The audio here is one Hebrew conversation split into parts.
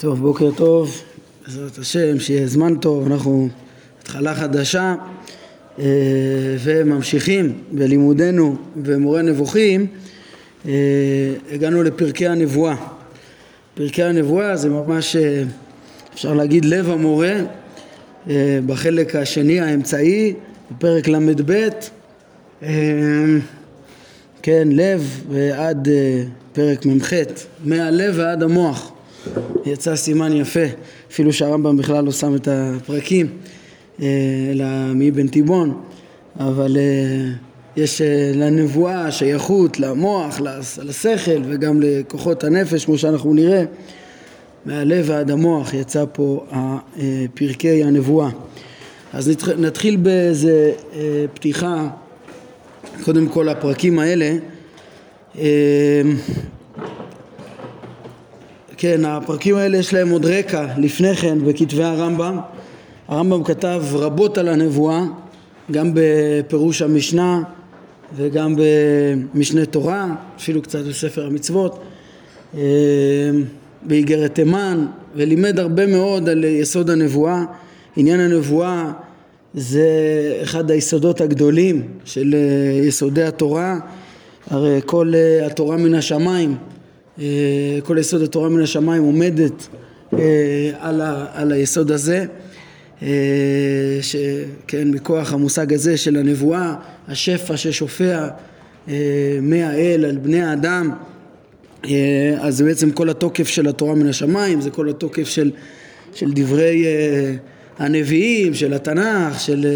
טוב, בוקר טוב, בעזרת השם, שיהיה זמן טוב, אנחנו התחלה חדשה אה, וממשיכים בלימודנו במורה נבוכים, אה, הגענו לפרקי הנבואה. פרקי הנבואה זה ממש, אה, אפשר להגיד, לב המורה בחלק השני האמצעי, בפרק ל"ב, כן, לב ועד פרק מ"ח, מהלב ועד המוח. יצא סימן יפה, אפילו שהרמב"ם בכלל לא שם את הפרקים, אה, אלא מאבן תיבון, אבל אה, יש אה, לנבואה שייכות למוח, לשכל וגם לכוחות הנפש, כמו שאנחנו נראה. מהלב ועד המוח יצא פה פרקי הנבואה. אז נתחיל באיזה פתיחה, קודם כל הפרקים האלה. כן, הפרקים האלה יש להם עוד רקע לפני כן בכתבי הרמב"ם. הרמב"ם כתב רבות על הנבואה, גם בפירוש המשנה וגם במשנה תורה, אפילו קצת בספר המצוות, אה, באיגרת תימן, ולימד הרבה מאוד על יסוד הנבואה. עניין הנבואה זה אחד היסודות הגדולים של אה, יסודי התורה, הרי כל אה, התורה מן השמיים כל יסוד התורה מן השמיים עומדת אה, על, ה, על היסוד הזה אה, שכן מכוח המושג הזה של הנבואה השפע ששופע מהאל על בני האדם אז זה בעצם כל התוקף של התורה מן השמיים זה כל התוקף של, של דברי הנביאים של התנ"ך של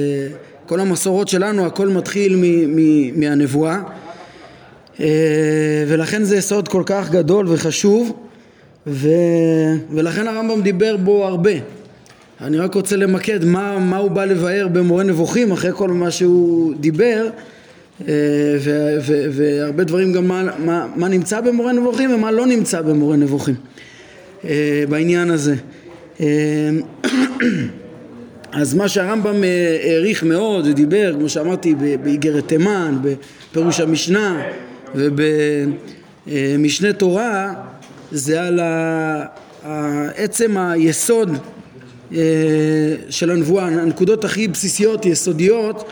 כל המסורות שלנו הכל מתחיל מ, מ, מהנבואה. אה, ולכן זה יסוד כל כך גדול וחשוב ו... ולכן הרמב"ם דיבר בו הרבה. אני רק רוצה למקד מה, מה הוא בא לבאר במורה נבוכים אחרי כל מה שהוא דיבר אה, ו, ו, והרבה דברים גם מה, מה, מה נמצא במורה נבוכים ומה לא נמצא במורה נבוכים אה, בעניין הזה. אז מה שהרמב"ם העריך מאוד ודיבר, כמו שאמרתי, באיגרת תימן, בפירוש המשנה ובמשנה תורה זה על עצם היסוד אה, של הנבואה, הנקודות הכי בסיסיות, יסודיות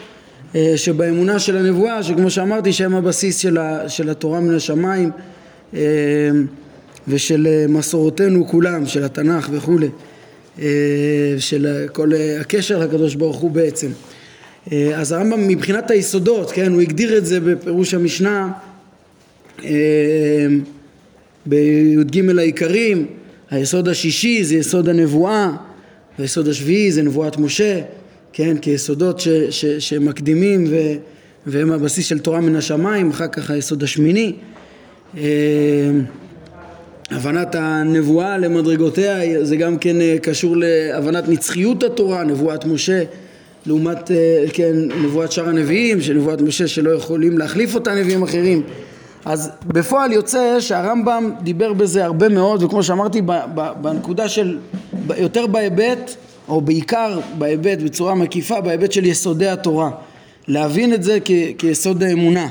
אה, שבאמונה של הנבואה, שכמו שאמרתי שהם הבסיס של, התורה מן השמיים אה, ושל מסורותינו כולם, של התנ"ך וכולי, של כל הקשר לקדוש ברוך הוא בעצם. אז הרמב"ם מבחינת היסודות, כן, הוא הגדיר את זה בפירוש המשנה בי"ג העיקרים, היסוד השישי זה יסוד הנבואה, והיסוד השביעי זה נבואת משה, כן, כיסודות ש, ש, שמקדימים ו, והם הבסיס של תורה מן השמיים, אחר כך היסוד השמיני. אמ, הבנת הנבואה למדרגותיה זה גם כן אה, קשור להבנת נצחיות התורה, נבואת משה לעומת אה, כן, נבואת שאר הנביאים, שנבואת משה שלא יכולים להחליף אותה נביאים אחרים אז בפועל יוצא שהרמב"ם דיבר בזה הרבה מאוד וכמו שאמרתי בנקודה של יותר בהיבט או בעיקר בהיבט בצורה מקיפה בהיבט של יסודי התורה. להבין את זה כ- כיסוד האמונה.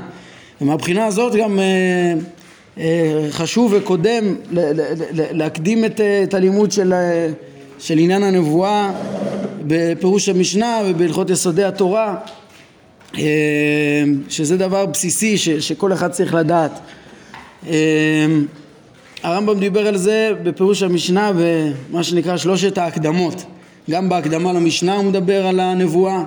ומהבחינה הזאת גם אה, אה, חשוב וקודם להקדים את, אה, את הלימוד של, של עניין הנבואה בפירוש המשנה ובהלכות יסודי התורה שזה דבר בסיסי ש, שכל אחד צריך לדעת. אה, הרמב"ם דיבר על זה בפירוש המשנה במה שנקרא שלושת ההקדמות. גם בהקדמה למשנה הוא מדבר על הנבואה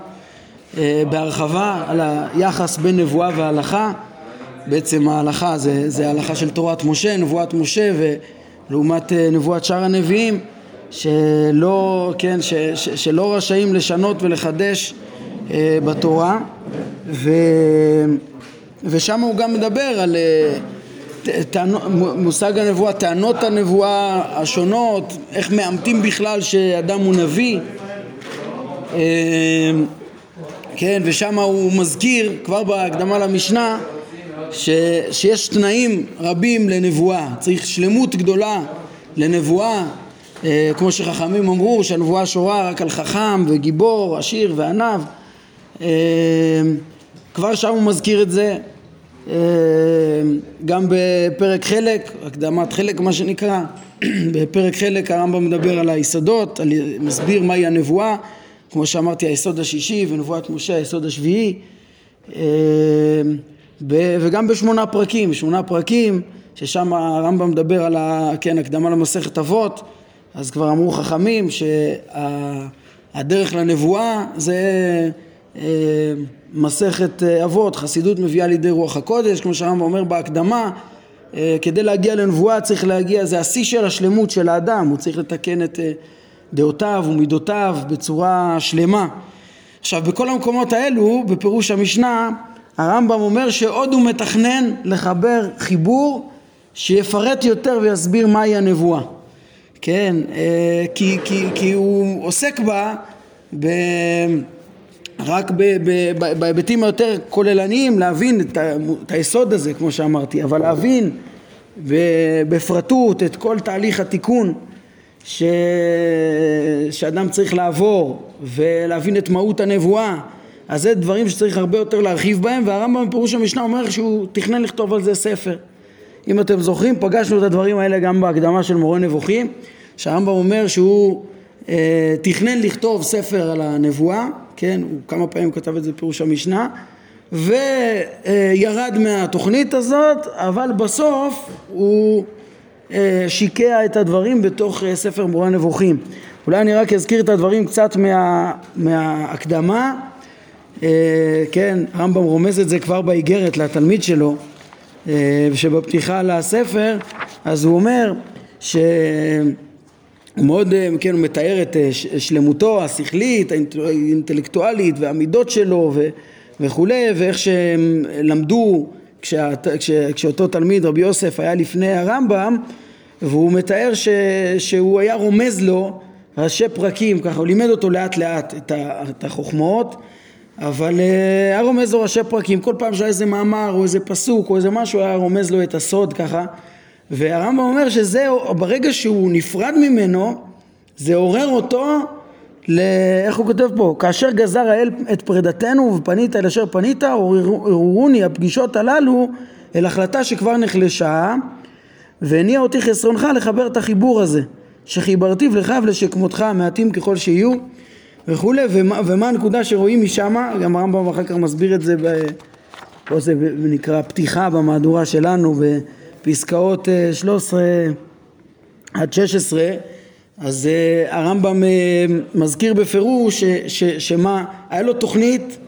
אה, בהרחבה, על היחס בין נבואה והלכה. בעצם ההלכה זה, זה ההלכה של תורת משה, נבואת משה ולעומת נבואת שאר הנביאים שלא, כן, ש, ש, שלא רשאים לשנות ולחדש אה, בתורה ו... ושם הוא גם מדבר על אה, טענו, מושג הנבואה, טענות הנבואה השונות, איך מאמתים בכלל שאדם הוא נביא. אה, כן, ושם הוא מזכיר כבר בהקדמה למשנה ש, שיש תנאים רבים לנבואה, צריך שלמות גדולה לנבואה. כמו שחכמים אמרו שהנבואה שורה רק על חכם וגיבור, עשיר אמ, כבר שם הוא מזכיר את זה. גם בפרק חלק, הקדמת חלק מה שנקרא, בפרק חלק הרמב"ם מדבר על היסודות, על, מסביר מהי הנבואה, כמו שאמרתי היסוד השישי ונבואת משה היסוד השביעי. וגם בשמונה פרקים, שמונה פרקים ששם הרמב"ם מדבר על כן, הקדמה למסכת אבות. אז כבר אמרו חכמים שהדרך לנבואה זה מסכת אה, אבות, חסידות מביאה לידי רוח הקודש, כמו שהרמב"ם אומר בהקדמה, אה, כדי להגיע לנבואה צריך להגיע, זה השיא של השלמות של האדם, הוא צריך לתקן את דעותיו ומידותיו בצורה שלמה. עכשיו בכל המקומות האלו, בפירוש המשנה, הרמב"ם אומר שעוד הוא מתכנן לחבר חיבור שיפרט יותר ויסביר מהי הנבואה. כן, כי, כי, כי הוא עוסק בה ב... רק בהיבטים היותר כוללניים להבין את, את היסוד הזה כמו שאמרתי אבל להבין בפרטות את כל תהליך התיקון ש... שאדם צריך לעבור ולהבין את מהות הנבואה אז זה דברים שצריך הרבה יותר להרחיב בהם והרמב"ם בפירוש המשנה אומר שהוא תכנן לכתוב על זה ספר. אם אתם זוכרים פגשנו את הדברים האלה גם בהקדמה של מורה נבוכים שהרמב"ם אומר שהוא אה, תכנן לכתוב ספר על הנבואה כן, הוא כמה פעמים כתב את זה בפירוש המשנה וירד מהתוכנית הזאת, אבל בסוף הוא אה, שיקע את הדברים בתוך אה, ספר מורה נבוכים. אולי אני רק אזכיר את הדברים קצת מה, מההקדמה, אה, כן, הרמב"ם רומז את זה כבר באיגרת לתלמיד שלו, שבפתיחה לספר, אז הוא אומר ש... הוא מאוד, אה, כן, הוא מתאר את אה, שלמותו השכלית, האינטלקטואלית והמידות שלו ו, וכולי, ואיך שהם למדו כשה, כש, כשאותו תלמיד רבי יוסף היה לפני הרמב"ם, והוא מתאר ש, שהוא היה רומז לו ראשי פרקים, ככה הוא לימד אותו לאט לאט את, ה, את החוכמות, אבל אה, היה רומז לו ראשי פרקים, כל פעם שהיה איזה מאמר או איזה פסוק או איזה משהו היה רומז לו את הסוד ככה והרמב"ם אומר שזה, ברגע שהוא נפרד ממנו, זה עורר אותו, ל... איך הוא כותב פה? כאשר גזר האל את פרידתנו ופנית אל אשר פנית, עוררוני הפגישות הללו אל החלטה שכבר נחלשה, והניע אותי חסרונך לחבר את החיבור הזה, שחיברתיו לך ולשכמותך מעטים ככל שיהיו וכולי, ומה, ומה הנקודה שרואים משם, גם הרמב"ם אחר כך מסביר את זה, ב... פה זה נקרא פתיחה במהדורה שלנו, ב... פסקאות 13 אה, עד 16 אז uh, הרמב"ם uh, מזכיר בפירוש ש, ש, שמה, היה לו תוכנית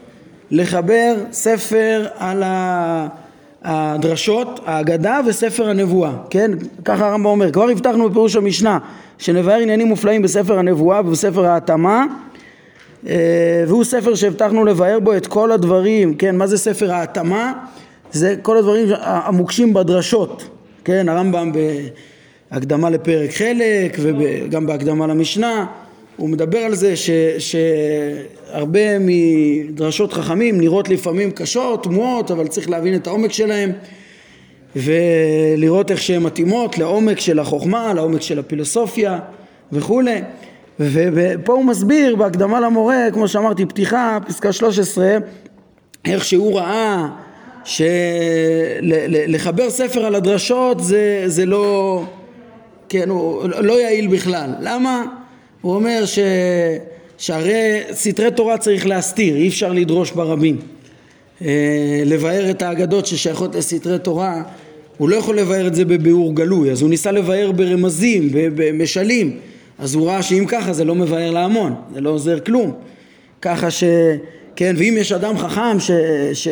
לחבר ספר על הדרשות, ההגדה וספר הנבואה, כן? ככה הרמב"ם אומר, כבר הבטחנו בפירוש המשנה שנבהר עניינים מופלאים בספר הנבואה ובספר ההתאמה והוא ספר שהבטחנו לבאר בו את כל הדברים, כן? מה זה ספר ההתאמה? זה כל הדברים המוקשים בדרשות, כן, הרמב"ם בהקדמה לפרק חלק וגם בהקדמה למשנה הוא מדבר על זה ש, שהרבה מדרשות חכמים נראות לפעמים קשות, תמוהות, אבל צריך להבין את העומק שלהם ולראות איך שהן מתאימות לעומק של החוכמה, לעומק של הפילוסופיה וכולי. ופה הוא מסביר בהקדמה למורה, כמו שאמרתי, פתיחה, פסקה 13, איך שהוא ראה שלחבר ספר על הדרשות זה, זה לא, כן, הוא לא יעיל בכלל. למה? הוא אומר ש, שהרי סתרי תורה צריך להסתיר, אי אפשר לדרוש ברבים. אה, לבאר את האגדות ששייכות לסתרי תורה, הוא לא יכול לבאר את זה בביאור גלוי, אז הוא ניסה לבאר ברמזים, במשלים, אז הוא ראה שאם ככה זה לא מבאר להמון, זה לא עוזר כלום. ככה ש... כן, ואם יש אדם חכם ש... ש...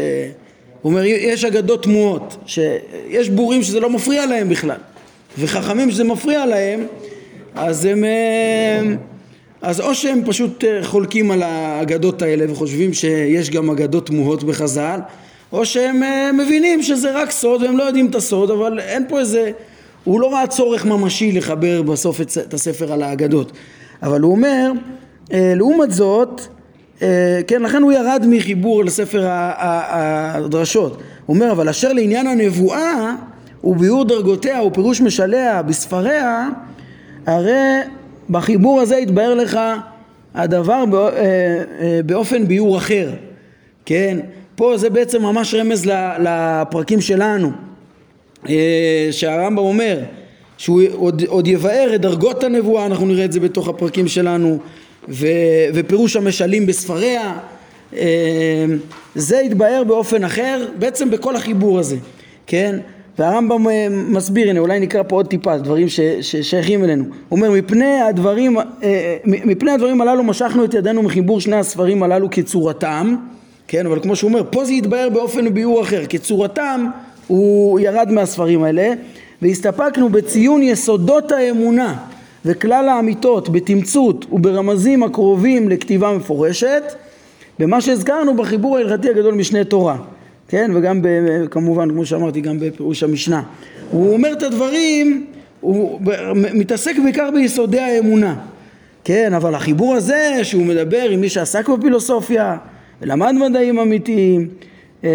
הוא אומר, יש אגדות תמוהות, שיש בורים שזה לא מפריע להם בכלל, וחכמים שזה מפריע להם, אז הם... אז או שהם פשוט אה, חולקים על האגדות האלה וחושבים שיש גם אגדות תמוהות בחז"ל, או שהם אה, מבינים שזה רק סוד והם לא יודעים את הסוד, אבל אין פה איזה... הוא לא ראה צורך ממשי לחבר בסוף את הספר על האגדות. אבל הוא אומר, אה, לעומת זאת, אה, כן, לכן הוא ירד מחיבור לספר הדרשות. הוא אומר, אבל אשר לעניין הנבואה וביאור דרגותיה ופירוש משליה בספריה, הרי בחיבור הזה יתבהר לך הדבר אה, אה, באופן ביאור אחר, כן? פה זה בעצם ממש רמז לפרקים שלנו, אה, שהרמב"ם אומר שהוא עוד, עוד יבאר את דרגות הנבואה, אנחנו נראה את זה בתוך הפרקים שלנו, ו, ופירוש המשלים בספריה, אה, זה יתבאר באופן אחר בעצם בכל החיבור הזה, כן? והרמב"ם אה, מסביר, הנה אולי נקרא פה עוד טיפה, דברים ששייכים אלינו. הוא אומר, מפני הדברים, מפני הדברים הללו משכנו את ידינו מחיבור שני הספרים הללו כצורתם, כן, אבל כמו שהוא אומר, פה זה יתבהר באופן ביאור אחר, כצורתם הוא ירד מהספרים האלה, והסתפקנו בציון יסודות האמונה וכלל האמיתות בתמצות וברמזים הקרובים לכתיבה מפורשת, במה שהזכרנו בחיבור ההלכתי הגדול משנה תורה, כן, וגם ב, כמובן, כמו שאמרתי, גם בפירוש המשנה. הוא אומר את הדברים, הוא מתעסק בעיקר ביסודי האמונה, כן, אבל החיבור הזה שהוא מדבר עם מי שעסק בפילוסופיה ולמד מדעים אמיתיים אה,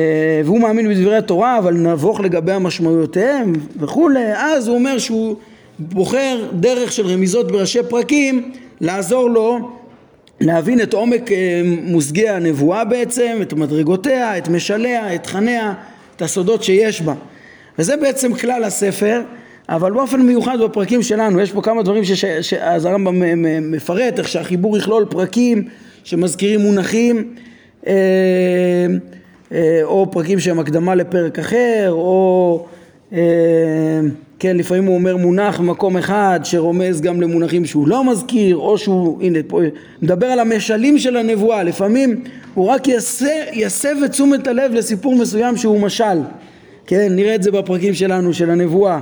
והוא מאמין בדברי התורה אבל נבוך לגבי המשמעויותיהם וכולי אז הוא אומר שהוא בוחר דרך של רמיזות בראשי פרקים לעזור לו להבין את עומק אה, מושגי הנבואה בעצם, את מדרגותיה, את משליה, את תכניה, את הסודות שיש בה. וזה בעצם כלל הספר, אבל באופן מיוחד בפרקים שלנו, יש פה כמה דברים שאז הרמב"ם מפרט, איך שהחיבור יכלול פרקים שמזכירים מונחים אה, אה, או פרקים שהם הקדמה לפרק אחר, או אה, כן, לפעמים הוא אומר מונח במקום אחד שרומז גם למונחים שהוא לא מזכיר, או שהוא, הנה, פה מדבר על המשלים של הנבואה, לפעמים הוא רק יסב את תשומת הלב לסיפור מסוים שהוא משל, כן, נראה את זה בפרקים שלנו, של הנבואה.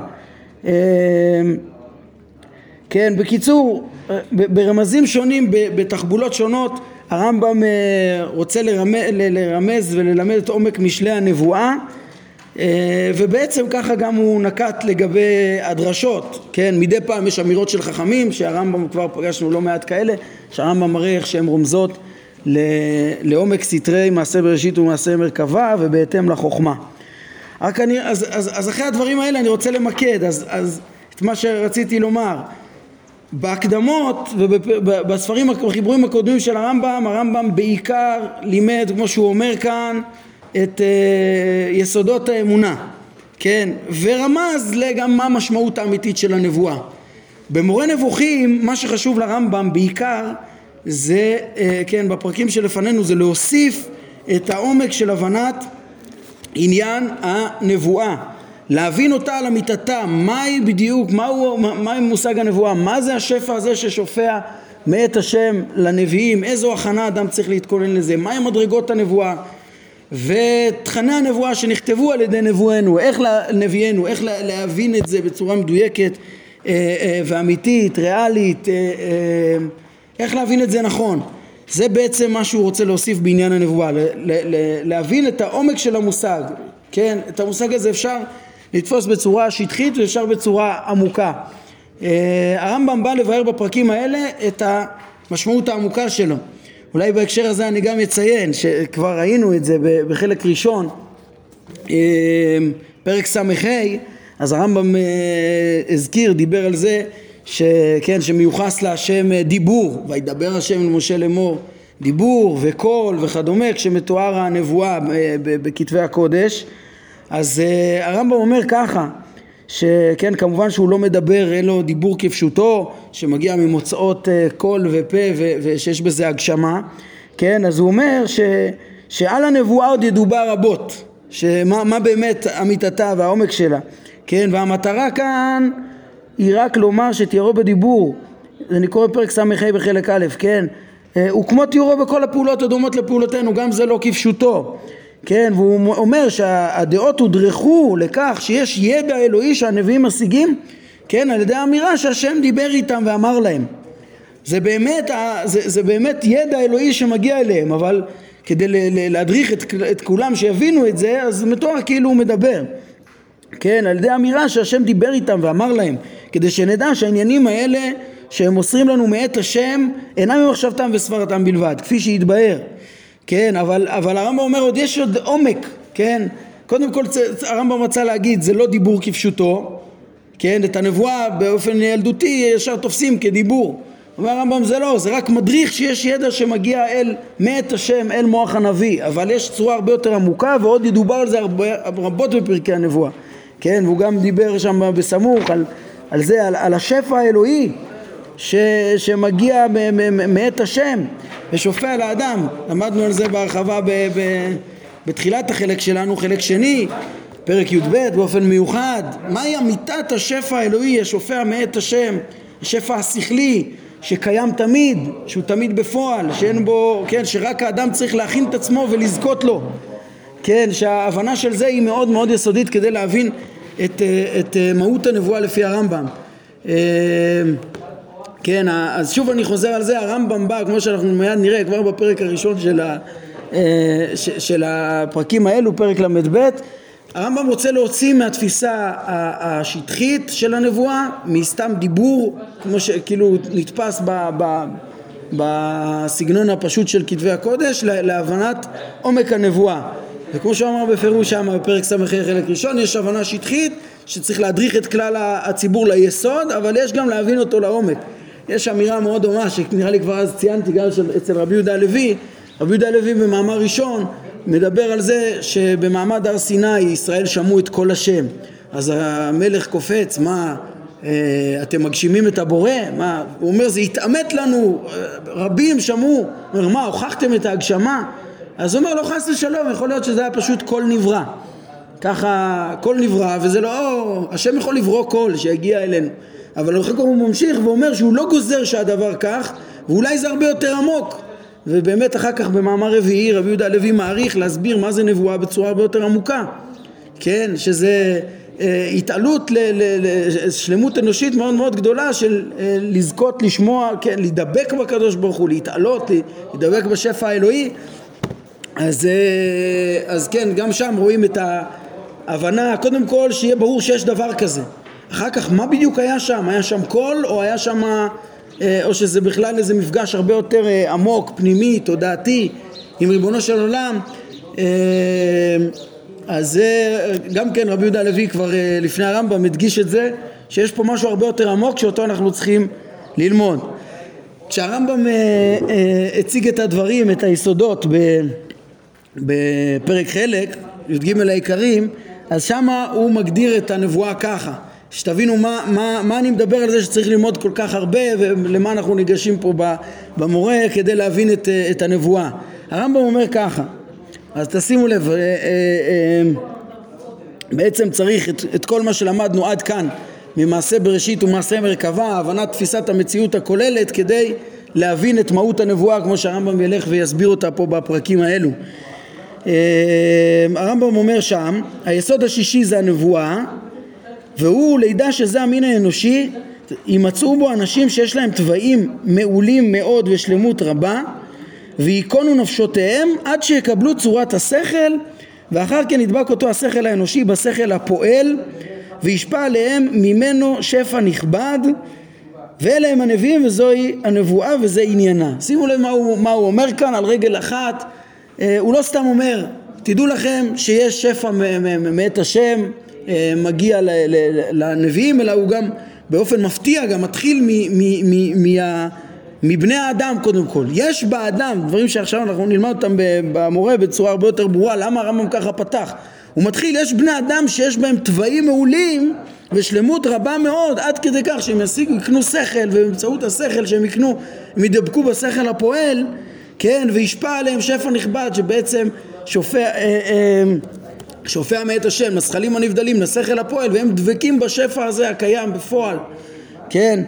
כן, בקיצור, ברמזים שונים, בתחבולות שונות, הרמב"ם אה, רוצה לרמז, לרמז וללמד את עומק משלי הנבואה. אה, ובעצם ככה גם הוא נקט לגבי הדרשות, כן, מדי פעם יש אמירות של חכמים שהרמב"ם כבר פגשנו לא מעט כאלה שהרמב"ם מראה איך שהן רומזות לעומק סתרי מעשה בראשית ומעשה מרכבה ובהתאם לחוכמה. רק אני, אז, אז, אז אחרי הדברים האלה אני רוצה למקד, אז, אז את מה שרציתי לומר בהקדמות ובספרים, בחיבורים הקודמים של הרמב"ם, הרמב"ם בעיקר לימד, כמו שהוא אומר כאן, את uh, יסודות האמונה, כן, ורמז לגם מה המשמעות האמיתית של הנבואה. במורה נבוכים, מה שחשוב לרמב"ם בעיקר זה, uh, כן, בפרקים שלפנינו זה להוסיף את העומק של הבנת עניין הנבואה. להבין אותה על אמיתתה, מהי בדיוק, מהו, מה מושג הנבואה, מה זה השפע הזה ששופע מאת השם לנביאים, איזו הכנה אדם צריך להתכונן לזה, מהי מדרגות הנבואה ותכני הנבואה שנכתבו על ידי נבואנו, איך נביאנו, איך להבין את זה בצורה מדויקת אה, אה, ואמיתית, ריאלית, אה, איך להבין את זה נכון. זה בעצם מה שהוא רוצה להוסיף בעניין הנבואה, להבין את העומק של המושג, כן? את המושג הזה אפשר לתפוס בצורה שטחית ואפשר בצורה עמוקה. הרמב"ם בא לבאר בפרקים האלה את המשמעות העמוקה שלו. אולי בהקשר הזה אני גם אציין שכבר ראינו את זה בחלק ראשון, אה, פרק ס"ה, אז הרמב"ם אה, הזכיר, דיבר על זה שכן, שמיוחס להשם דיבור, וידבר השם אל משה לאמור דיבור וקול וכדומה כשמתואר הנבואה בכתבי הקודש. אז הרמב"ם אומר ככה, שכן כמובן שהוא לא מדבר, אין לו דיבור כפשוטו, שמגיע ממוצאות uh, קול ופה ו- ושיש בזה הגשמה, כן, אז הוא אומר ש- שעל הנבואה עוד ידובר רבות, שמה באמת אמיתתה והעומק שלה, כן, והמטרה כאן היא רק לומר שתיארו בדיבור, אני קורא פרק ס"ה בחלק א', כן, אה, הוא כמו תיאורו בכל הפעולות הדומות לפעולותינו, גם זה לא כפשוטו. כן, והוא אומר שהדעות הודרכו לכך שיש ידע אלוהי שהנביאים משיגים, כן, על ידי האמירה שהשם דיבר איתם ואמר להם. זה באמת, זה, זה באמת ידע אלוהי שמגיע אליהם, אבל כדי להדריך את, את כולם שיבינו את זה, אז מתואר כאילו הוא מדבר. כן, על ידי אמירה שהשם דיבר איתם ואמר להם, כדי שנדע שהעניינים האלה שהם מוסרים לנו מאת השם אינם ממחשבתם וסברתם בלבד, כפי שהתבהר. כן, אבל, אבל הרמב"ם אומר עוד יש עוד עומק, כן? קודם כל הרמב"ם רצה להגיד זה לא דיבור כפשוטו, כן? את הנבואה באופן ילדותי ישר תופסים כדיבור, אומר הרמב"ם זה לא, זה רק מדריך שיש ידע שמגיע אל מאת השם, אל מוח הנביא, אבל יש צורה הרבה יותר עמוקה ועוד ידובר על זה הרבה, רבות בפרקי הנבואה, כן, והוא גם דיבר שם בסמוך על, על זה, על, על השפע האלוהי ש, שמגיע מאת השם ושופע לאדם, למדנו על זה בהרחבה ב, ב, בתחילת החלק שלנו, חלק שני, פרק י"ב באופן מיוחד, מהי אמיתת השפע האלוהי? השופע מאת השם, השפע השכלי שקיים תמיד, שהוא תמיד בפועל, שאין בו, כן, שרק האדם צריך להכין את עצמו ולזכות לו, כן, שההבנה של זה היא מאוד מאוד יסודית כדי להבין את, את מהות הנבואה לפי הרמב"ם. כן, אז שוב אני חוזר על זה, הרמב"ם בא, כמו שאנחנו מיד נראה, כבר בפרק הראשון של, ה, אה, של הפרקים האלו, פרק ל"ב, הרמב"ם רוצה להוציא מהתפיסה השטחית של הנבואה, מסתם דיבור, כמו שכאילו נתפס ב, ב, בסגנון הפשוט של כתבי הקודש, להבנת עומק הנבואה. וכמו שהוא אמר בפירוש שם בפרק ס"ה חלק ראשון, יש הבנה שטחית שצריך להדריך את כלל הציבור ליסוד, אבל יש גם להבין אותו לעומק. יש אמירה מאוד דומה שנראה לי כבר אז ציינתי גם אצל רבי יהודה הלוי, רבי יהודה הלוי במאמר ראשון מדבר על זה שבמעמד הר סיני ישראל שמעו את קול השם אז המלך קופץ מה אה, אתם מגשימים את הבורא? מה? הוא אומר זה התעמת לנו רבים שמעו אומר מה הוכחתם את ההגשמה? אז הוא אומר לא חס ושלום יכול להיות שזה היה פשוט קול נברא ככה קול נברא וזה לא השם יכול לברוא קול שיגיע אלינו אבל אחר כך הוא ממשיך ואומר שהוא לא גוזר שהדבר כך ואולי זה הרבה יותר עמוק. ובאמת אחר כך במאמר רביעי רבי יהודה הלוי מעריך להסביר מה זה נבואה בצורה הרבה יותר עמוקה. כן שזה אה, התעלות לשלמות אנושית מאוד מאוד גדולה של אה, לזכות לשמוע, כן, להידבק בקדוש ברוך הוא, להתעלות, להידבק בשפע האלוהי. אז, אה, אז כן, גם שם רואים את ההבנה, קודם כל שיהיה ברור שיש דבר כזה אחר כך מה בדיוק היה שם? היה שם קול או היה שם אה, או שזה בכלל איזה מפגש הרבה יותר אה, עמוק, פנימי, תודעתי עם ריבונו של עולם? אה, אז זה גם כן רבי יהודה הלוי כבר לפני הרמב"ם הדגיש את זה שיש פה משהו הרבה יותר עמוק שאותו אנחנו צריכים ללמוד. כשהרמב"ם הציג את הדברים, את היסודות בפרק חלק, י"ג העיקרים אז שמה הוא מגדיר את הנבואה ככה שתבינו מה, מה, מה אני מדבר על זה שצריך ללמוד כל כך הרבה ולמה אנחנו ניגשים פה במורה כדי להבין את, את הנבואה. הרמב"ם אומר ככה, אז תשימו לב, אה, אה, אה, בעצם צריך את, את כל מה שלמדנו עד כאן ממעשה בראשית ומעשה מרכבה, הבנת תפיסת המציאות הכוללת כדי להבין את מהות הנבואה כמו שהרמב"ם ילך ויסביר אותה פה בפרקים האלו. הרמב"ם אומר שם, היסוד השישי זה הנבואה והוא לידע שזה המין האנושי יימצאו בו אנשים שיש להם תוואים מעולים מאוד ושלמות רבה וייכונו נפשותיהם עד שיקבלו צורת השכל ואחר כן ידבק אותו השכל האנושי בשכל הפועל וישפע עליהם ממנו שפע נכבד ואלה הם הנביאים וזוהי הנבואה וזה עניינה. שימו לב מה הוא, מה הוא אומר כאן על רגל אחת, אה, הוא לא סתם אומר תדעו לכם שיש שפע מאת השם מגיע לנביאים, אלא הוא גם באופן מפתיע גם מתחיל מבני האדם קודם כל. יש באדם, דברים שעכשיו אנחנו נלמד אותם במורה בצורה הרבה יותר ברורה, למה הרמב"ם ככה פתח? הוא מתחיל, יש בני אדם שיש בהם תוואים מעולים ושלמות רבה מאוד עד כדי כך שהם ישיגו, יקנו שכל ובאמצעות השכל שהם יקנו, הם ידבקו בשכל הפועל, כן, וישפע עליהם שפע נכבד שבעצם שופע, אה, אה, שופע מאת השם, לזכלים הנבדלים, לשכל הפועל, והם דבקים בשפע הזה הקיים בפועל, כן?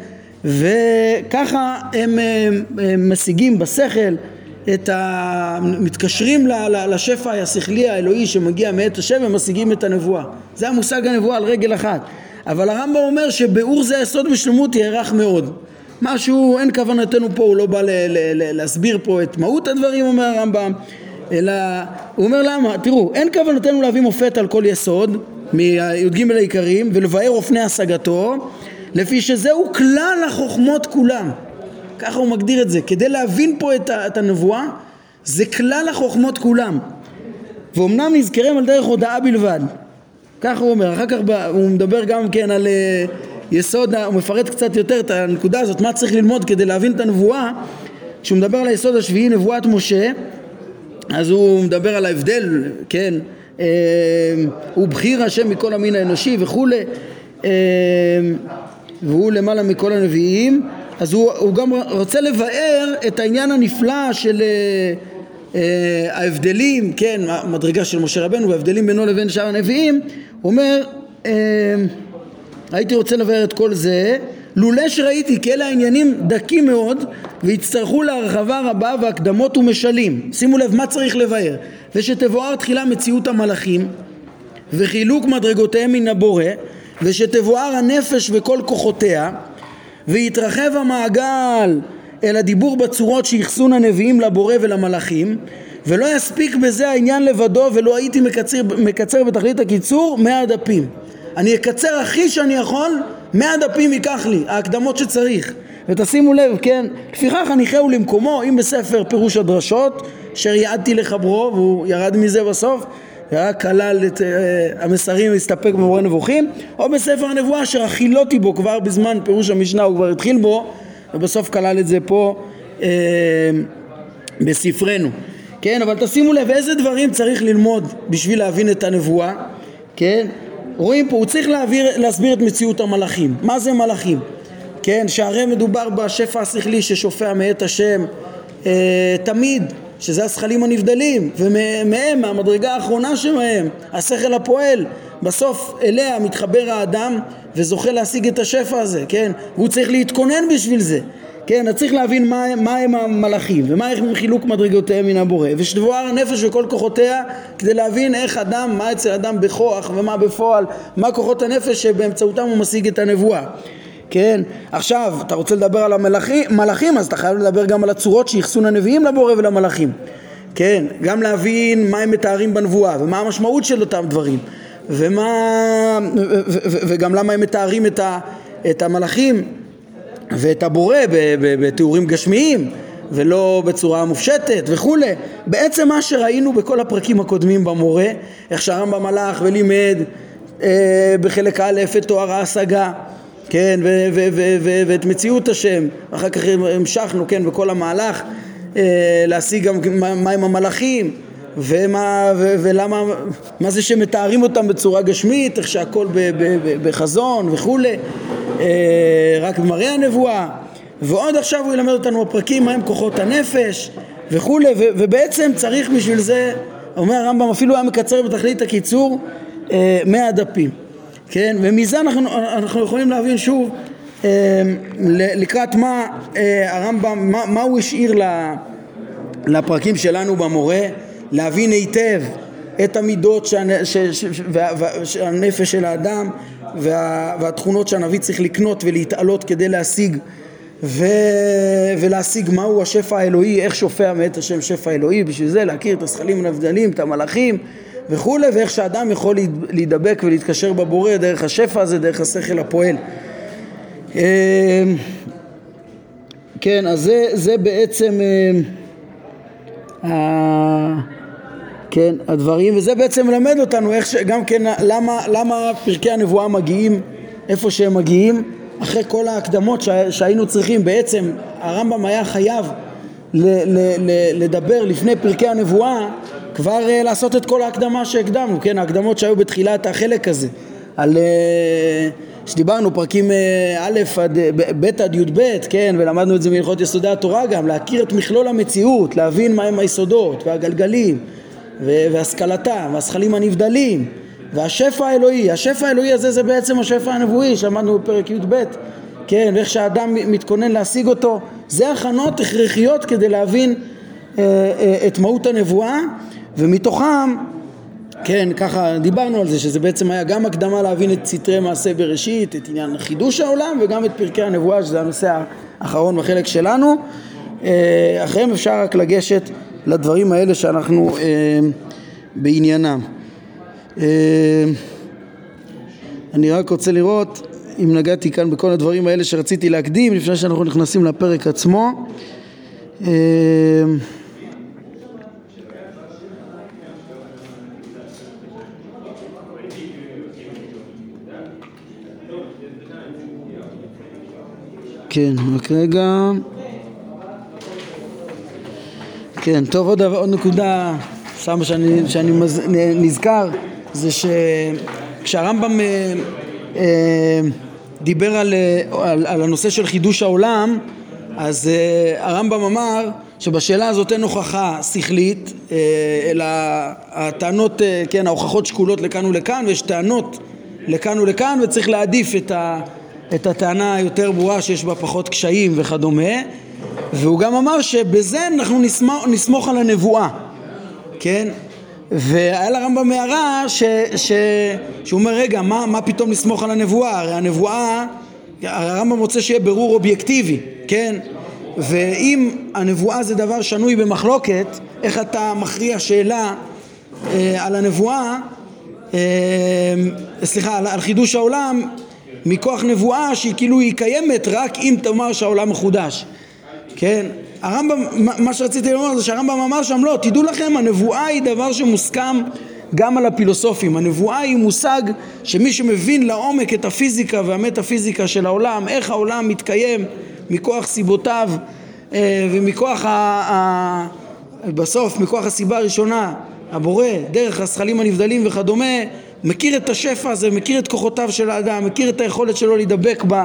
וככה הם, הם, הם משיגים בשכל את ה... מתקשרים לשפע השכלי האלוהי שמגיע מאת השם ומשיגים את הנבואה. זה המושג הנבואה על רגל אחת. אבל הרמב"ם אומר שביאור זה היסוד בשלמות יארך מאוד. משהו, אין כוונתנו פה, הוא לא בא ל- ל- ל- להסביר פה את מהות הדברים, אומר הרמב"ם, אלא הוא אומר למה, תראו, אין כוונתנו להביא מופת על כל יסוד מי"ג העיקרים ולבאר אופני השגתו לפי שזהו כלל החוכמות כולם. ככה הוא מגדיר את זה. כדי להבין פה את, את הנבואה זה כלל החוכמות כולם. ואומנם נזכרם על דרך הודעה בלבד. ככה הוא אומר, אחר כך הוא מדבר גם כן על, היסוד, הוא מפרט קצת יותר את הנקודה הזאת, מה צריך ללמוד כדי להבין את הנבואה, כשהוא מדבר על היסוד השביעי, נבואת משה, אז הוא מדבר על ההבדל, כן, אה, הוא בחיר השם מכל המין האנושי וכולי, אה, והוא למעלה מכל הנביאים, אז הוא, הוא גם רוצה לבאר את העניין הנפלא של אה, אה, ההבדלים, כן, המדרגה של משה רבנו וההבדלים בינו לבין שאר הנביאים, הוא אומר, אה, הייתי רוצה לבאר את כל זה, לולא שראיתי כי אלה העניינים דקים מאוד ויצטרכו להרחבה רבה והקדמות ומשלים. שימו לב מה צריך לבאר. ושתבואר תחילה מציאות המלאכים וחילוק מדרגותיהם מן הבורא ושתבואר הנפש וכל כוחותיה ויתרחב המעגל אל הדיבור בצורות שאחסון הנביאים לבורא ולמלאכים ולא יספיק בזה העניין לבדו ולא הייתי מקצר, מקצר בתכלית הקיצור מאה דפים אני אקצר הכי שאני יכול מאה דפים ייקח לי ההקדמות שצריך. ותשימו לב כן לפיכך הניחהו למקומו אם בספר פירוש הדרשות אשר יעדתי לחברו והוא ירד מזה בסוף רק כלל את uh, המסרים והסתפק במורה נבוכים או בספר הנבואה אשר הכילותי בו כבר בזמן פירוש המשנה הוא כבר התחיל בו ובסוף כלל את זה פה uh, בספרנו. כן אבל תשימו לב איזה דברים צריך ללמוד בשביל להבין את הנבואה? כן רואים פה הוא צריך להעביר, להסביר את מציאות המלאכים. מה זה מלאכים? כן שהרי מדובר בשפע השכלי ששופע מאת השם uh, תמיד שזה השכלים הנבדלים ומהם מהמדרגה האחרונה שמהם השכל הפועל. בסוף אליה מתחבר האדם וזוכה להשיג את השפע הזה כן? והוא צריך להתכונן בשביל זה כן אז צריך להבין מה, מה הם המלאכים ומה הם חילוק מדרגותיהם מן הבורא ושתבואר הנפש וכל כוחותיה כדי להבין איך אדם מה אצל אדם בכוח ומה בפועל מה כוחות הנפש שבאמצעותם הוא משיג את הנבואה כן? עכשיו, אתה רוצה לדבר על המלאכים, אז אתה חייב לדבר גם על הצורות שאחסון הנביאים לבורא ולמלאכים. כן? גם להבין מה הם מתארים בנבואה, ומה המשמעות של אותם דברים, ומה... ו- ו- ו- וגם למה הם מתארים את, ה- את המלאכים ואת הבורא בתיאורים גשמיים. ולא בצורה מופשטת וכולי. בעצם מה שראינו בכל הפרקים הקודמים במורה, איך שהרמב"ם הלך ולימד אה, בחלק א' את תואר ההשגה, כן, ואת מציאות השם, אחר כך המשכנו, כן, בכל המהלך אה, להשיג גם מה עם המלאכים ומה, ו, ולמה, מה זה שמתארים אותם בצורה גשמית, איך שהכל בחזון וכולי, רק במראה הנבואה, ועוד עכשיו הוא ילמד אותנו בפרקים מהם כוחות הנפש וכולי, ו, ובעצם צריך בשביל זה, אומר הרמב"ם אפילו היה מקצר בתכלית הקיצור אה, מאה דפים. כן? ומזה אנחנו, אנחנו יכולים להבין שוב אה, לקראת מה אה, הרמב"ם, מה, מה הוא השאיר לפרקים שלנו במורה, להבין היטב את המידות שהנפש של האדם וה, והתכונות שהנביא צריך לקנות ולהתעלות כדי להשיג ו... ולהשיג מהו השפע האלוהי, איך שופע מאת השם שפע אלוהי, בשביל זה להכיר את השכלים הנבדלים, את המלאכים וכולי, ואיך שאדם יכול להידבק ולהתקשר בבורא דרך השפע הזה, דרך השכל הפועל. אמ, כן, אז זה, זה בעצם אה, כן, הדברים, וזה בעצם מלמד אותנו איך ש... גם כן, למה, למה פרקי הנבואה מגיעים איפה שהם מגיעים, אחרי כל ההקדמות שה, שהיינו צריכים, בעצם הרמב"ם היה חייב ל, ל, ל, לדבר לפני פרקי הנבואה כבר uh, לעשות את כל ההקדמה שהקדמנו, כן, ההקדמות שהיו בתחילת החלק הזה, על, uh, שדיברנו פרקים uh, א' עד ב' עד י"ב, כן, ולמדנו את זה מהלכות יסודי התורה גם, להכיר את מכלול המציאות, להבין מהם היסודות והגלגלים והשכלתם והשכלים הנבדלים והשפע האלוהי, השפע האלוהי הזה זה בעצם השפע הנבואי שאמרנו בפרק י"ב, כן, ואיך שהאדם מתכונן להשיג אותו, זה הכנות הכרחיות כדי להבין אה, אה, את מהות הנבואה ומתוכם, כן, ככה דיברנו על זה, שזה בעצם היה גם הקדמה להבין את סתרי מעשה בראשית, את עניין חידוש העולם, וגם את פרקי הנבואה, שזה הנושא האחרון בחלק שלנו. אה, אחריהם אפשר רק לגשת לדברים האלה שאנחנו אה, בעניינם. אה, אני רק רוצה לראות אם נגעתי כאן בכל הדברים האלה שרציתי להקדים לפני שאנחנו נכנסים לפרק עצמו. כן, רק רגע. כן, טוב, עוד, עוד נקודה, סתם שאני, שאני מז, נזכר, זה שכשהרמב"ם אה, אה, דיבר על, על, על הנושא של חידוש העולם, אז אה, הרמב"ם אמר שבשאלה הזאת אין הוכחה שכלית, אה, אלא הטענות, אה, כן, ההוכחות שקולות לכאן ולכאן, ויש טענות לכאן ולכאן, וצריך להעדיף את, ה, את הטענה היותר ברורה שיש בה פחות קשיים וכדומה, והוא גם אמר שבזה אנחנו נסמוך, נסמוך על הנבואה, כן? והיה לרמב"ם הערה ש, ש, שהוא אומר רגע מה, מה פתאום לסמוך על הנבואה? הרי הנבואה הרמב"ם רוצה שיהיה ברור אובייקטיבי כן? ואם הנבואה זה דבר שנוי במחלוקת איך אתה מכריע שאלה אה, על הנבואה? אה, סליחה על, על חידוש העולם מכוח נבואה שהיא כאילו היא קיימת רק אם תאמר שהעולם מחודש כן הרמב"ם, מה שרציתי לומר זה שהרמב"ם אמר שם לא, תדעו לכם הנבואה היא דבר שמוסכם גם על הפילוסופים, הנבואה היא מושג שמי שמבין לעומק את הפיזיקה והמטאפיזיקה של העולם, איך העולם מתקיים מכוח סיבותיו אה, ומכוח ה... ה... בסוף, מכוח הסיבה הראשונה, הבורא, דרך הזכלים הנבדלים וכדומה, מכיר את השפע הזה, מכיר את כוחותיו של האדם, מכיר את היכולת שלו להידבק ב,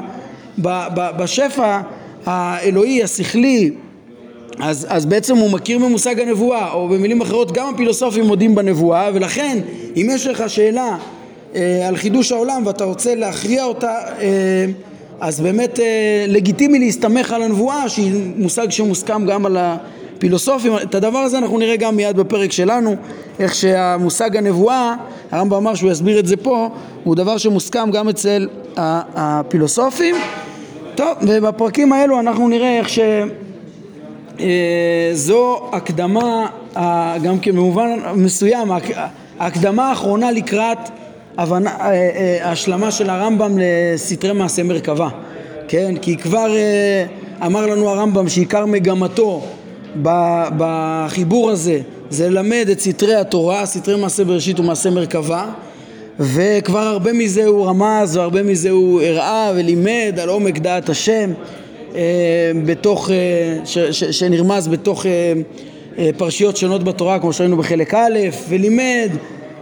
ב, ב, בשפע האלוהי, השכלי, אז, אז בעצם הוא מכיר במושג הנבואה, או במילים אחרות גם הפילוסופים מודים בנבואה, ולכן אם יש לך שאלה אה, על חידוש העולם ואתה רוצה להכריע אותה, אה, אז באמת אה, לגיטימי להסתמך על הנבואה, שהיא מושג שמוסכם גם על הפילוסופים. את הדבר הזה אנחנו נראה גם מיד בפרק שלנו, איך שהמושג הנבואה, הרמב"ם אמר שהוא יסביר את זה פה, הוא דבר שמוסכם גם אצל הפילוסופים. טוב, ובפרקים האלו אנחנו נראה איך ש... אה, הקדמה, גם כן במובן מסוים, ההקדמה האחרונה לקראת הבנה, אה, אה, השלמה של הרמב"ם לסתרי מעשה מרכבה, כן? כי כבר אמר לנו הרמב"ם שעיקר מגמתו בחיבור הזה זה ללמד את סתרי התורה, סתרי מעשה בראשית ומעשה מרכבה וכבר הרבה מזה הוא רמז והרבה מזה הוא הראה ולימד על עומק דעת השם אה, בתוך, אה, ש, ש, שנרמז בתוך אה, פרשיות שונות בתורה כמו שראינו בחלק א' ולימד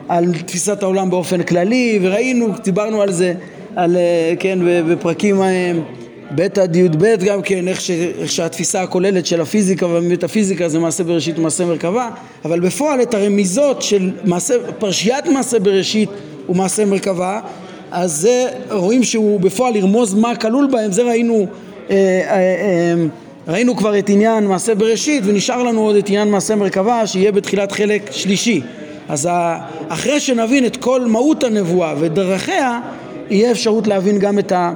על תפיסת העולם באופן כללי וראינו, דיברנו על זה, על, כן, בפרקים ב' עד י"ב גם כן, איך, ש, איך שהתפיסה הכוללת של הפיזיקה והמטאפיזיקה זה מעשה בראשית ומעשה מרכבה, אבל בפועל את הרמיזות של מעשה, פרשיית מעשה בראשית ומעשה מרכבה, אז זה רואים שהוא בפועל ירמוז מה כלול בהם, זה ראינו אה, אה, אה, ראינו כבר את עניין מעשה בראשית ונשאר לנו עוד את עניין מעשה מרכבה שיהיה בתחילת חלק שלישי. אז אחרי שנבין את כל מהות הנבואה ודרכיה יהיה אפשרות להבין גם את, ה,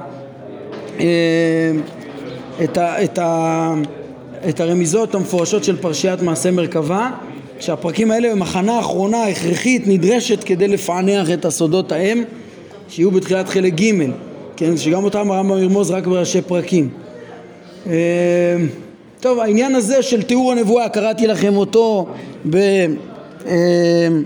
את, ה, את, ה, את הרמיזות המפורשות של פרשיית מעשה מרכבה שהפרקים האלה הם הכנה אחרונה הכרחית נדרשת כדי לפענח את הסודות ההם שיהיו בתחילת חלק ג' כן, שגם אותם הרמב"ם ירמוז רק בראשי פרקים. אמ, טוב, העניין הזה של תיאור הנבואה, קראתי לכם אותו ב... אמ,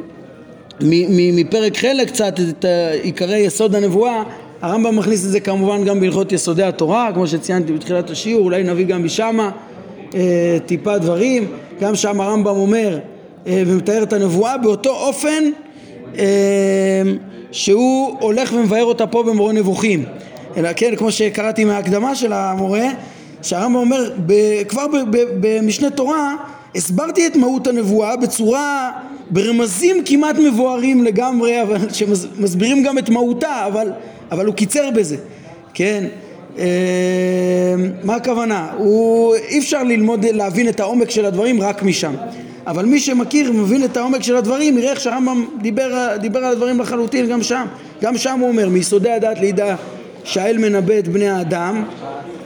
מפרק חלק קצת את עיקרי יסוד הנבואה, הרמב"ם מכניס את זה כמובן גם בהלכות יסודי התורה, כמו שציינתי בתחילת השיעור, אולי נביא גם משמה אה, טיפה דברים, גם שם הרמב"ם אומר אה, ומתאר את הנבואה באותו אופן אמ, שהוא הולך ומבאר אותה פה במורה נבוכים, אלא כן, כמו שקראתי מההקדמה של המורה שהרמב"ם אומר כבר במשנה תורה הסברתי את מהות הנבואה בצורה ברמזים כמעט מבוארים לגמרי אבל שמסבירים גם את מהותה אבל, אבל הוא קיצר בזה. כן? אה, מה הכוונה? הוא, אי אפשר ללמוד להבין את העומק של הדברים רק משם אבל מי שמכיר ומבין את העומק של הדברים יראה איך שהרמב"ם דיבר, דיבר על הדברים לחלוטין גם שם גם שם הוא אומר מיסודי הדת לידע שהאל מנבא את בני האדם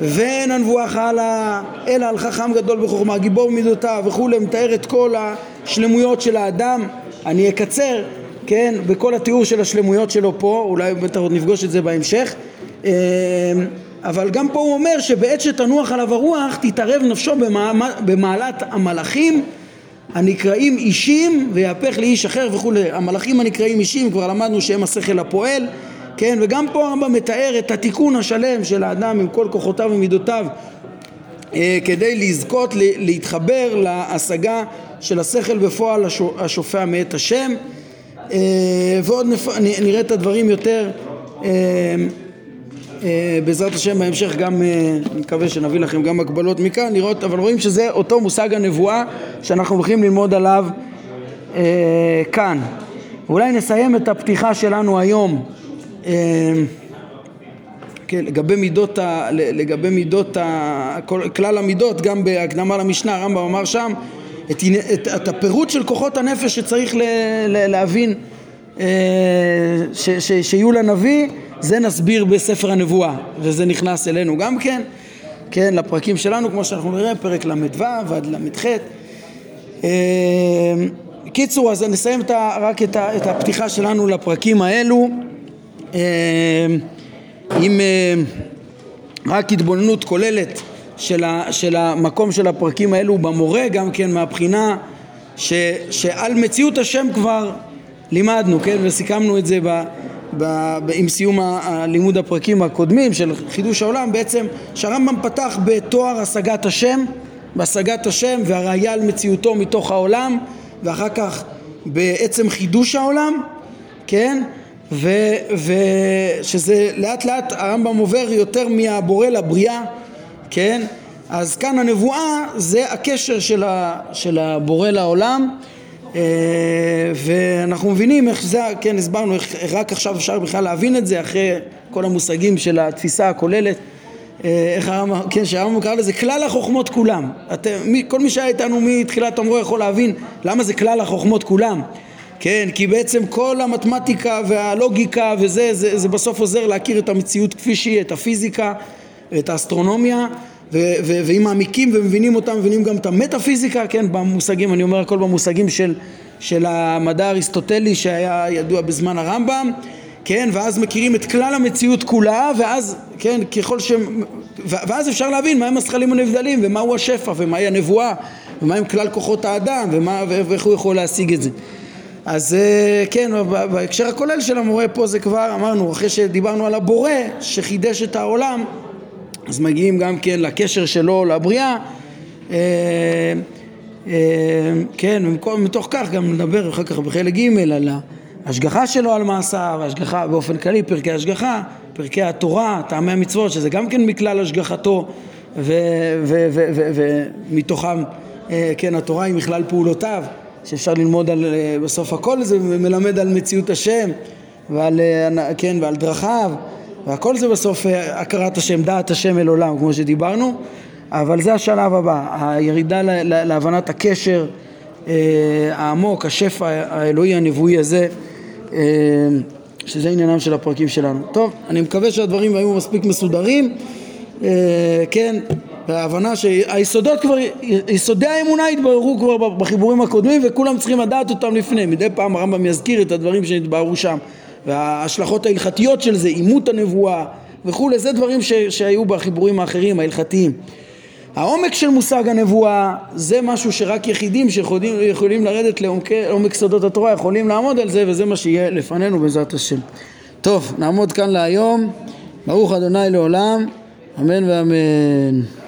ואין הנבואה חלה אלא על חכם גדול בחוכמה, גיבור מידותיו וכולי, מתאר את כל השלמויות של האדם. אני אקצר, כן, בכל התיאור של השלמויות שלו פה, אולי בטח עוד נפגוש את זה בהמשך. אבל גם פה הוא אומר שבעת שתנוח עליו הרוח תתערב נפשו במעלת המלאכים הנקראים אישים ויהפך לאיש אחר וכולי. המלאכים הנקראים אישים כבר למדנו שהם השכל הפועל כן, וגם פה הרמב"ם מתאר את התיקון השלם של האדם עם כל כוחותיו ומידותיו אה, כדי לזכות להתחבר להשגה של השכל בפועל השופע מאת השם אה, ועוד נראה את הדברים יותר אה, בעזרת השם בהמשך גם, אני מקווה שנביא לכם גם הגבלות מכאן לראות, אבל רואים שזה אותו מושג הנבואה שאנחנו הולכים ללמוד עליו כאן. אולי נסיים את הפתיחה שלנו היום כן, לגבי מידות, ה, לגבי מידות, ה, כל, כלל המידות, גם בהקדמה למשנה, הרמב"ם אמר שם את, את, את הפירוט של כוחות הנפש שצריך ל, ל, להבין אה, ש, ש, שיהיו לנביא, זה נסביר בספר הנבואה, וזה נכנס אלינו גם כן, כן, לפרקים שלנו, כמו שאנחנו נראה, פרק ל"ו עד ל"ח. אה, קיצור, אז נסיים את ה, רק את, ה, את הפתיחה שלנו לפרקים האלו. אה, עם אה, רק התבוננות כוללת של, ה, של המקום של הפרקים האלו במורה, גם כן מהבחינה ש, שעל מציאות השם כבר לימדנו, כן, וסיכמנו את זה ב, ב, ב, עם סיום הלימוד הפרקים הקודמים של חידוש העולם, בעצם שהרמב"ם פתח בתואר השגת השם, בהשגת השם והראיה על מציאותו מתוך העולם, ואחר כך בעצם חידוש העולם, כן, ושזה לאט לאט הרמב"ם עובר יותר מהבורא לבריאה, כן? אז כאן הנבואה זה הקשר של, ה, של הבורא לעולם ואנחנו מבינים איך זה, כן הסברנו איך רק עכשיו אפשר בכלל להבין את זה אחרי כל המושגים של התפיסה הכוללת אה, איך הרמב"ם, כן, שהרמב"ם קרא לזה כלל החוכמות כולם. אתם, מי, כל מי שהיה איתנו מתחילת המורה יכול להבין למה זה כלל החוכמות כולם. כן, כי בעצם כל המתמטיקה והלוגיקה וזה, זה, זה בסוף עוזר להכיר את המציאות כפי שהיא, את הפיזיקה, את האסטרונומיה, ואם מעמיקים ומבינים אותם, מבינים גם את המטאפיזיקה, כן, במושגים, אני אומר הכל במושגים של, של המדע האריסטוטלי שהיה ידוע בזמן הרמב"ם, כן, ואז מכירים את כלל המציאות כולה, ואז, כן, ככל ש... ואז אפשר להבין מהם הזכלים הנבדלים, ומהו השפע, ומהי הנבואה, ומהם כלל כוחות האדם, ומה, ואיך הוא יכול להשיג את זה. אז אה, כן, בהקשר הכולל של המורה פה זה כבר אמרנו, אחרי שדיברנו על הבורא שחידש את העולם, אז מגיעים גם כן לקשר שלו לבריאה, אה, אה, כן, ומתוך כך גם נדבר אחר כך בחלק ג' על ההשגחה שלו על מעשיו, השגחה באופן כללי, פרקי השגחה, פרקי התורה, טעמי המצוות, שזה גם כן מכלל השגחתו, ומתוכם, כן, התורה היא מכלל פעולותיו. שאפשר ללמוד על, אה, בסוף הכל זה מלמד על מציאות השם ועל, אה, כן, ועל דרכיו והכל זה בסוף אה, הכרת השם, דעת השם אל עולם כמו שדיברנו אבל זה השלב הבא, הירידה להבנת הקשר העמוק, השפע האלוהי הנבואי הזה שזה עניינם של הפרקים שלנו. טוב, אני מקווה שהדברים היו מספיק מסודרים כן, וההבנה שהיסודות כבר, יסודי האמונה התבררו כבר בחיבורים הקודמים וכולם צריכים לדעת אותם לפני. מדי פעם הרמב"ם יזכיר את הדברים שנתבררו שם וההשלכות ההלכתיות של זה, אימות הנבואה וכולי, זה דברים ש, שהיו בחיבורים האחרים ההלכתיים. העומק של מושג הנבואה זה משהו שרק יחידים שיכולים לרדת לעומק סודות התורה יכולים לעמוד על זה וזה מה שיהיה לפנינו בעזרת השם. טוב, נעמוד כאן להיום. ברוך אדוני לעולם, אמן ואמן.